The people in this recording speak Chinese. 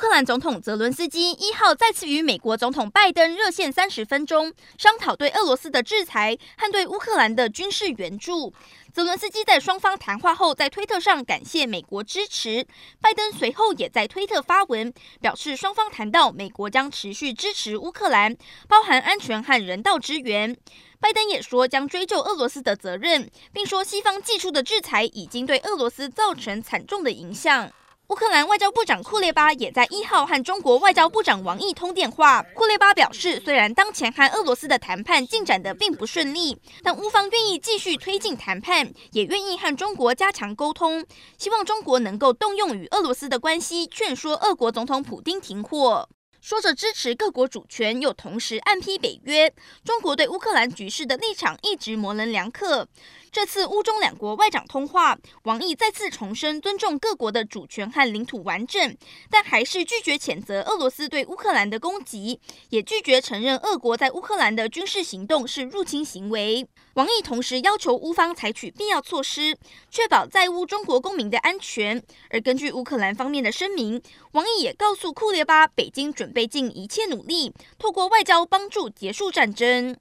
乌克兰总统泽伦斯基一号再次与美国总统拜登热线三十分钟，商讨对俄罗斯的制裁和对乌克兰的军事援助。泽伦斯基在双方谈话后，在推特上感谢美国支持。拜登随后也在推特发文，表示双方谈到美国将持续支持乌克兰，包含安全和人道支援。拜登也说将追究俄罗斯的责任，并说西方祭出的制裁已经对俄罗斯造成惨重的影响。乌克兰外交部长库列巴也在一号和中国外交部长王毅通电话。库列巴表示，虽然当前和俄罗斯的谈判进展得并不顺利，但乌方愿意继续推进谈判，也愿意和中国加强沟通，希望中国能够动用与俄罗斯的关系，劝说俄国总统普丁停火。说着支持各国主权，又同时暗批北约。中国对乌克兰局势的立场一直模棱两可。这次乌中两国外长通话，王毅再次重申尊重各国的主权和领土完整，但还是拒绝谴责俄罗斯对乌克兰的攻击，也拒绝承认俄国在乌克兰的军事行动是入侵行为。王毅同时要求乌方采取必要措施，确保在乌中国公民的安全。而根据乌克兰方面的声明，王毅也告诉库列巴，北京准备尽一切努力，透过外交帮助结束战争。